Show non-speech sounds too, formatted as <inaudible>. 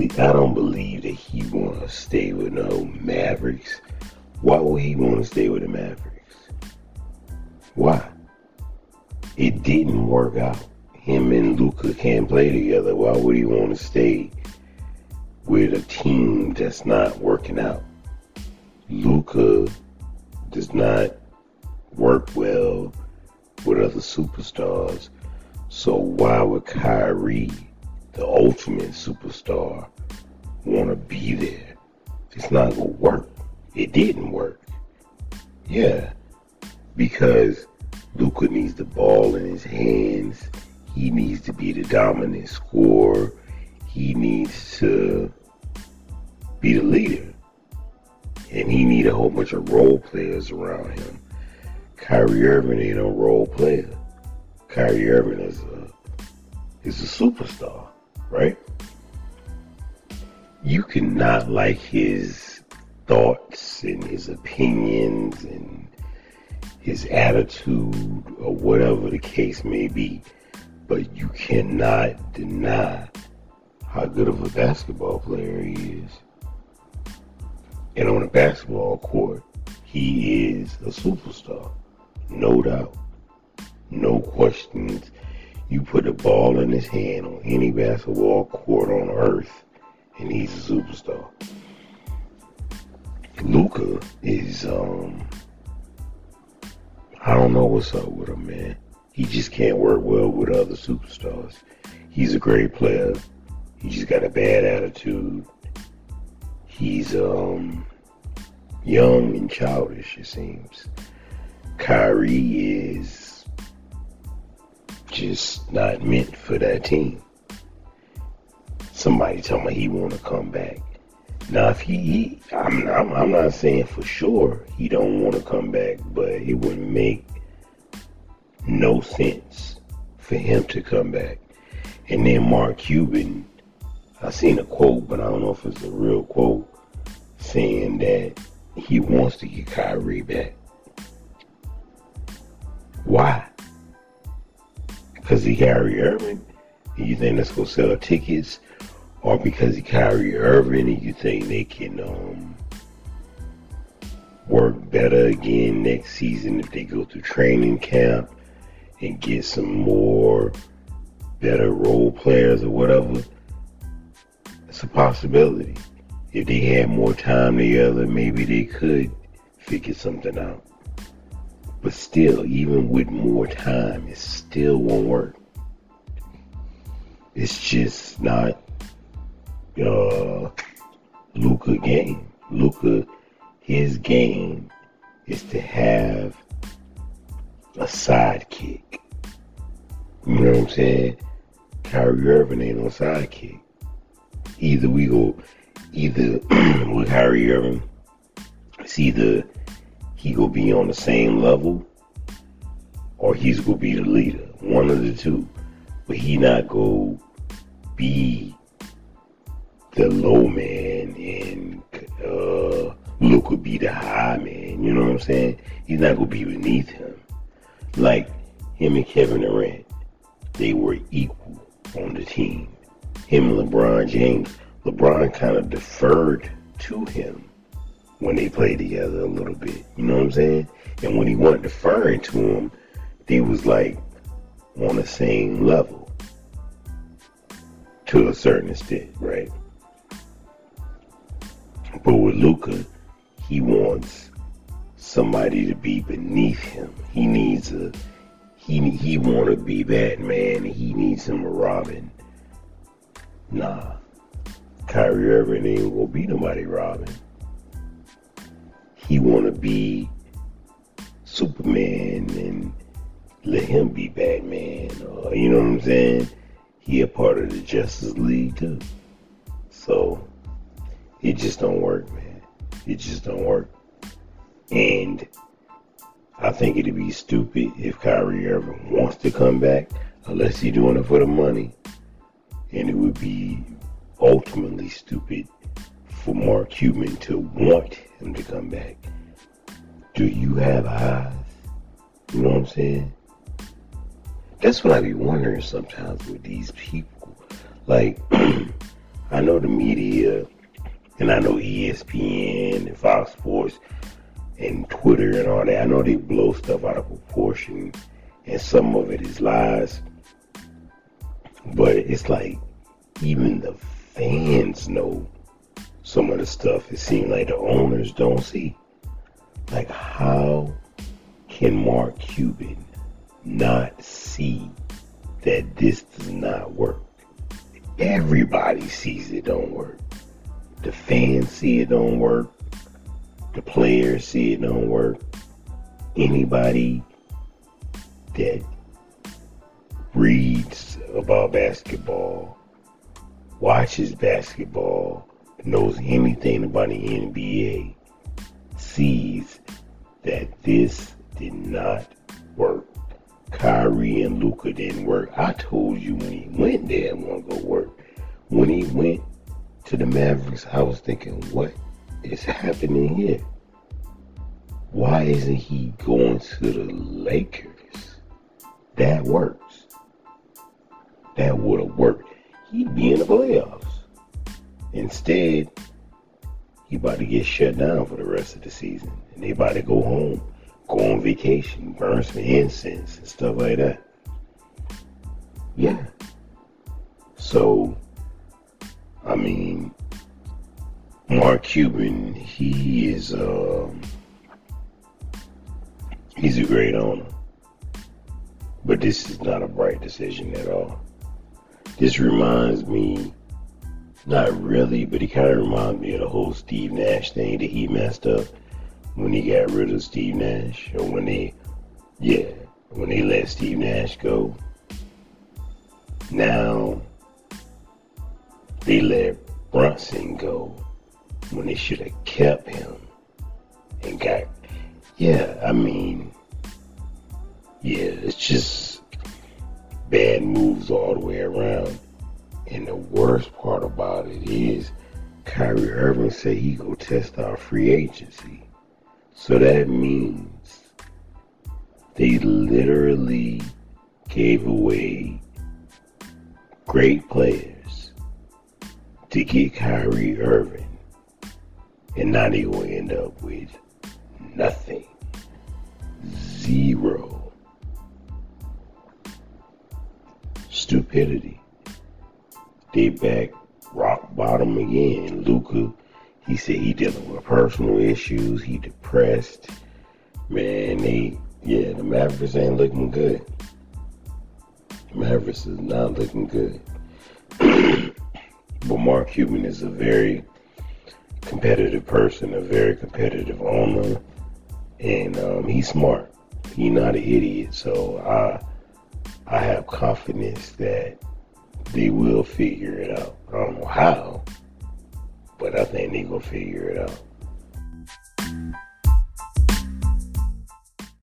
I don't believe that he wanna stay with no Mavericks. Why would he wanna stay with the Mavericks? Why? It didn't work out. Him and Luka can't play together. Why would he want to stay with a team that's not working out? Luka does not work well with other superstars. So why would Kyrie, the ultimate superstar, want to be there? It's not going to work. It didn't work. Yeah. Because Luka needs the ball in his hands. He needs to be the dominant scorer. He needs to be the leader. And he need a whole bunch of role players around him. Kyrie Irving ain't a role player. Kyrie Irving is a is a superstar, right? You cannot like his thoughts and his opinions and his attitude or whatever the case may be, but you cannot deny how good of a basketball player he is. And on a basketball court, he is a superstar. No doubt. No questions. You put a ball in his hand on any basketball court on earth, and he's a superstar. Luka is, um, I don't know what's up with him, man. He just can't work well with other superstars. He's a great player. He just got a bad attitude. He's, um, young and childish, it seems. Kyrie is just not meant for that team. Somebody told me he want to come back. Now, if he, he I'm, I'm, I'm not saying for sure he don't want to come back, but it would make no sense for him to come back. And then Mark Cuban, I seen a quote, but I don't know if it's a real quote, saying that he wants to get Kyrie back. Why? Because he Kyrie Irving? And you think that's gonna sell tickets? Or because he Kyrie Irving and you think they can um, work better again next season if they go through training camp and get some more better role players or whatever? It's a possibility. If they had more time together, maybe they could figure something out. But still, even with more time, it still won't work. It's just not uh, Luka game. Luka, his game is to have a sidekick. You know what I'm saying? Kyrie Irving ain't no sidekick. Either we go, either <clears throat> with Kyrie Irving, it's either he gonna be on the same level or he's gonna be the leader. One of the two. But he not gonna be the low man and uh, Luke would be the high man. You know what I'm saying? He's not gonna be beneath him. Like him and Kevin Durant, they were equal on the team. Him and LeBron James, LeBron kind of deferred to him when they played together a little bit. You know what I'm saying? And when he wasn't deferring to him, they was like on the same level to a certain extent, right? But with Luka, he wants somebody to be beneath him. He needs a he he want to be Batman. He needs him a Robin. Nah, Kyrie Irving ain't gonna be nobody Robin. He want to be Superman and let him be Batman. Or, you know what I'm saying? He a part of the Justice League too. So it just don't work, man. It just don't work. And I think it'd be stupid if Kyrie Irving wants to come back, unless he's doing it for the money. And it would be ultimately stupid for Mark Cuban to want him to come back. Do you have eyes? You know what I'm saying? That's what I be wondering sometimes with these people. Like, <clears throat> I know the media, and I know ESPN and Fox Sports and Twitter and all that. I know they blow stuff out of proportion, and some of it is lies. But it's like even the fans know some of the stuff. It seems like the owners don't see. Like how can Mark Cuban not see that this does not work? Everybody sees it don't work. The fans see it don't work. The players see it don't work. Anybody that reads about basketball, watches basketball, knows anything about the NBA, sees that this did not work. Kyrie and Luka didn't work. I told you when he went there, it won't gonna work. When he went to the Mavericks, I was thinking, what is happening here? Why isn't he going to the Lakers? That works. That would have worked. He'd be in the playoffs. Instead, he about to get shut down for the rest of the season. And they about to go home, go on vacation, burn some incense and stuff like that. Yeah. So, I mean, Mark Cuban, he is, um, he's a great owner. But this is not a bright decision at all. This reminds me not really, but he kind of reminds me of the whole Steve Nash thing that he messed up when he got rid of Steve Nash, or when they, yeah, when they let Steve Nash go. Now they let Brunson go when they should have kept him and got, yeah, I mean, yeah, it's just bad moves all the way around. And the worst part about it is Kyrie Irving said he go test our free agency. So that means they literally gave away great players to get Kyrie Irving. And now they will end up with nothing. Zero. Stupidity they back rock bottom again. Luka, he said he dealing with personal issues. He depressed. Man, they yeah, the Mavericks ain't looking good. Mavericks is not looking good. <clears throat> but Mark Cuban is a very competitive person, a very competitive owner, and um, he's smart. He's not an idiot. So I I have confidence that they will figure it out. I don't know how, but I think they gonna figure it out.